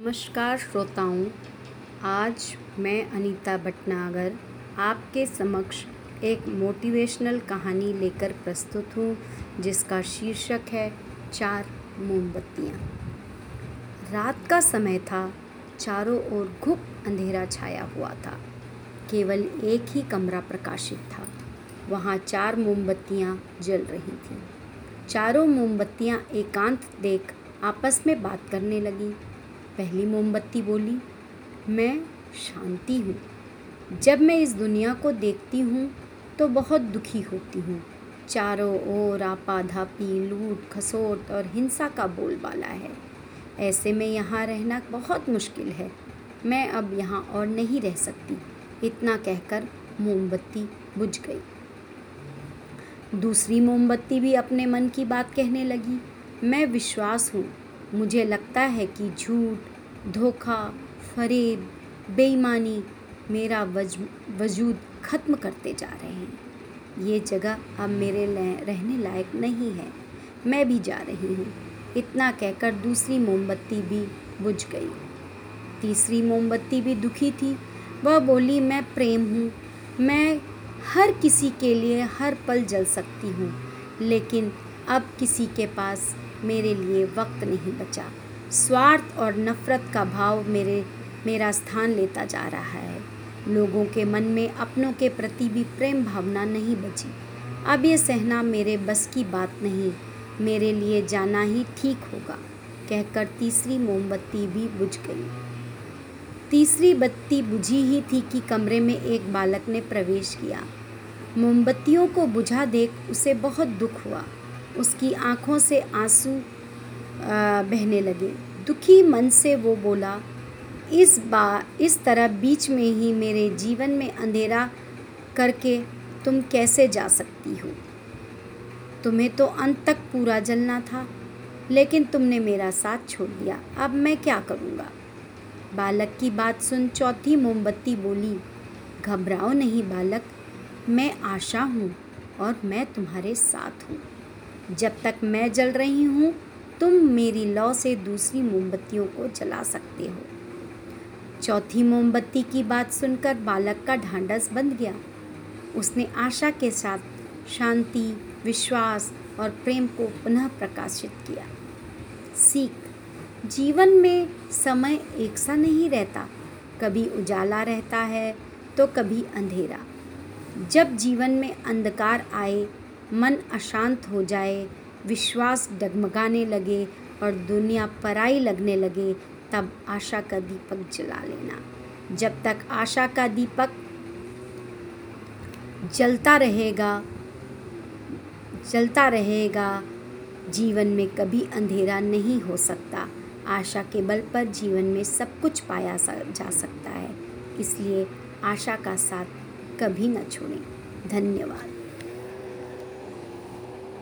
नमस्कार श्रोताओं, आज मैं अनीता भटनागर आपके समक्ष एक मोटिवेशनल कहानी लेकर प्रस्तुत हूँ, जिसका शीर्षक है चार मोमबत्तियाँ। रात का समय था, चारों ओर घुप अंधेरा छाया हुआ था। केवल एक ही कमरा प्रकाशित था, वहाँ चार मोमबत्तियाँ जल रही थीं। चारों मोमबत्तियाँ एकांत देख आपस में बात करने लगीं। पहली मोमबत्ती बोली, मैं शांति हूँ। जब मैं इस दुनिया को देखती हूँ तो बहुत दुखी होती हूँ। चारों ओर आपाधापी, लूट, खसोट और हिंसा का बोलबाला है। ऐसे में यहाँ रहना बहुत मुश्किल है। मैं अब यहाँ और नहीं रह सकती। इतना कहकर मोमबत्ती बुझ गई। दूसरी मोमबत्ती भी अपने मन की बात कहने लगी, मैं विश्वास हूँ। मुझे लगता है कि झूठ, धोखा, फरेब, बेईमानी मेरा वज, वजूद ख़त्म करते जा रहे हैं। ये जगह अब मेरे रहने लायक नहीं है। मैं भी जा रही हूँ। इतना कहकर दूसरी मोमबत्ती भी बुझ गई। तीसरी मोमबत्ती भी दुखी थी। वह बोली, मैं प्रेम हूँ। मैं हर किसी के लिए हर पल जल सकती हूँ। लेकिन अब किसी के पास मेरे लिए वक्त नहीं बचा। स्वार्थ और नफ़रत का भाव मेरे, मेरा स्थान लेता जा रहा है। लोगों के मन में अपनों के प्रति भी प्रेम भावना नहीं बची। अब ये सहना मेरे बस की बात नहीं, मेरे लिए जाना ही ठीक होगा। कहकर तीसरी मोमबत्ती भी बुझ गई। तीसरी बत्ती बुझी ही थी कि कमरे में एक बालक ने प्रवेश किया। मोमबत्तियों को बुझा देख उसे बहुत दुख हुआ। उसकी आँखों से आँसू बहने लगे। दुखी मन से वो बोला, इस बार इस तरह बीच में ही मेरे जीवन में अंधेरा करके तुम कैसे जा सकती हो? तुम्हें तो अंत तक पूरा जलना था, लेकिन तुमने मेरा साथ छोड़ दिया। अब मैं क्या करूँगा? बालक की बात सुन चौथी मोमबत्ती बोली, घबराओ नहीं बालक, मैं आशा हूँ और मैं तुम्हारे साथ हूँ। जब तक मैं जल रही हूँ, तुम मेरी लौ से दूसरी मोमबत्तियों को जला सकते हो। चौथी मोमबत्ती की बात सुनकर बालक का ढांढस बंध गया। उसने आशा के साथ शांति, विश्वास और प्रेम को पुनः प्रकाशित किया। सीख, जीवन में समय एक सा नहीं रहता। कभी उजाला रहता है तो कभी अंधेरा। जब जीवन में अंधकार आए मन अशांत हो जाए, विश्वास डगमगाने लगे और दुनिया पराई लगने लगे, तब आशा का दीपक जला लेना। जब तक आशा का दीपक जलता रहेगा जलता रहेगा, जीवन में कभी अंधेरा नहीं हो सकता। आशा के बल पर जीवन में सब कुछ पाया जा सकता है। इसलिए आशा का साथ कभी न छोड़ें। धन्यवाद।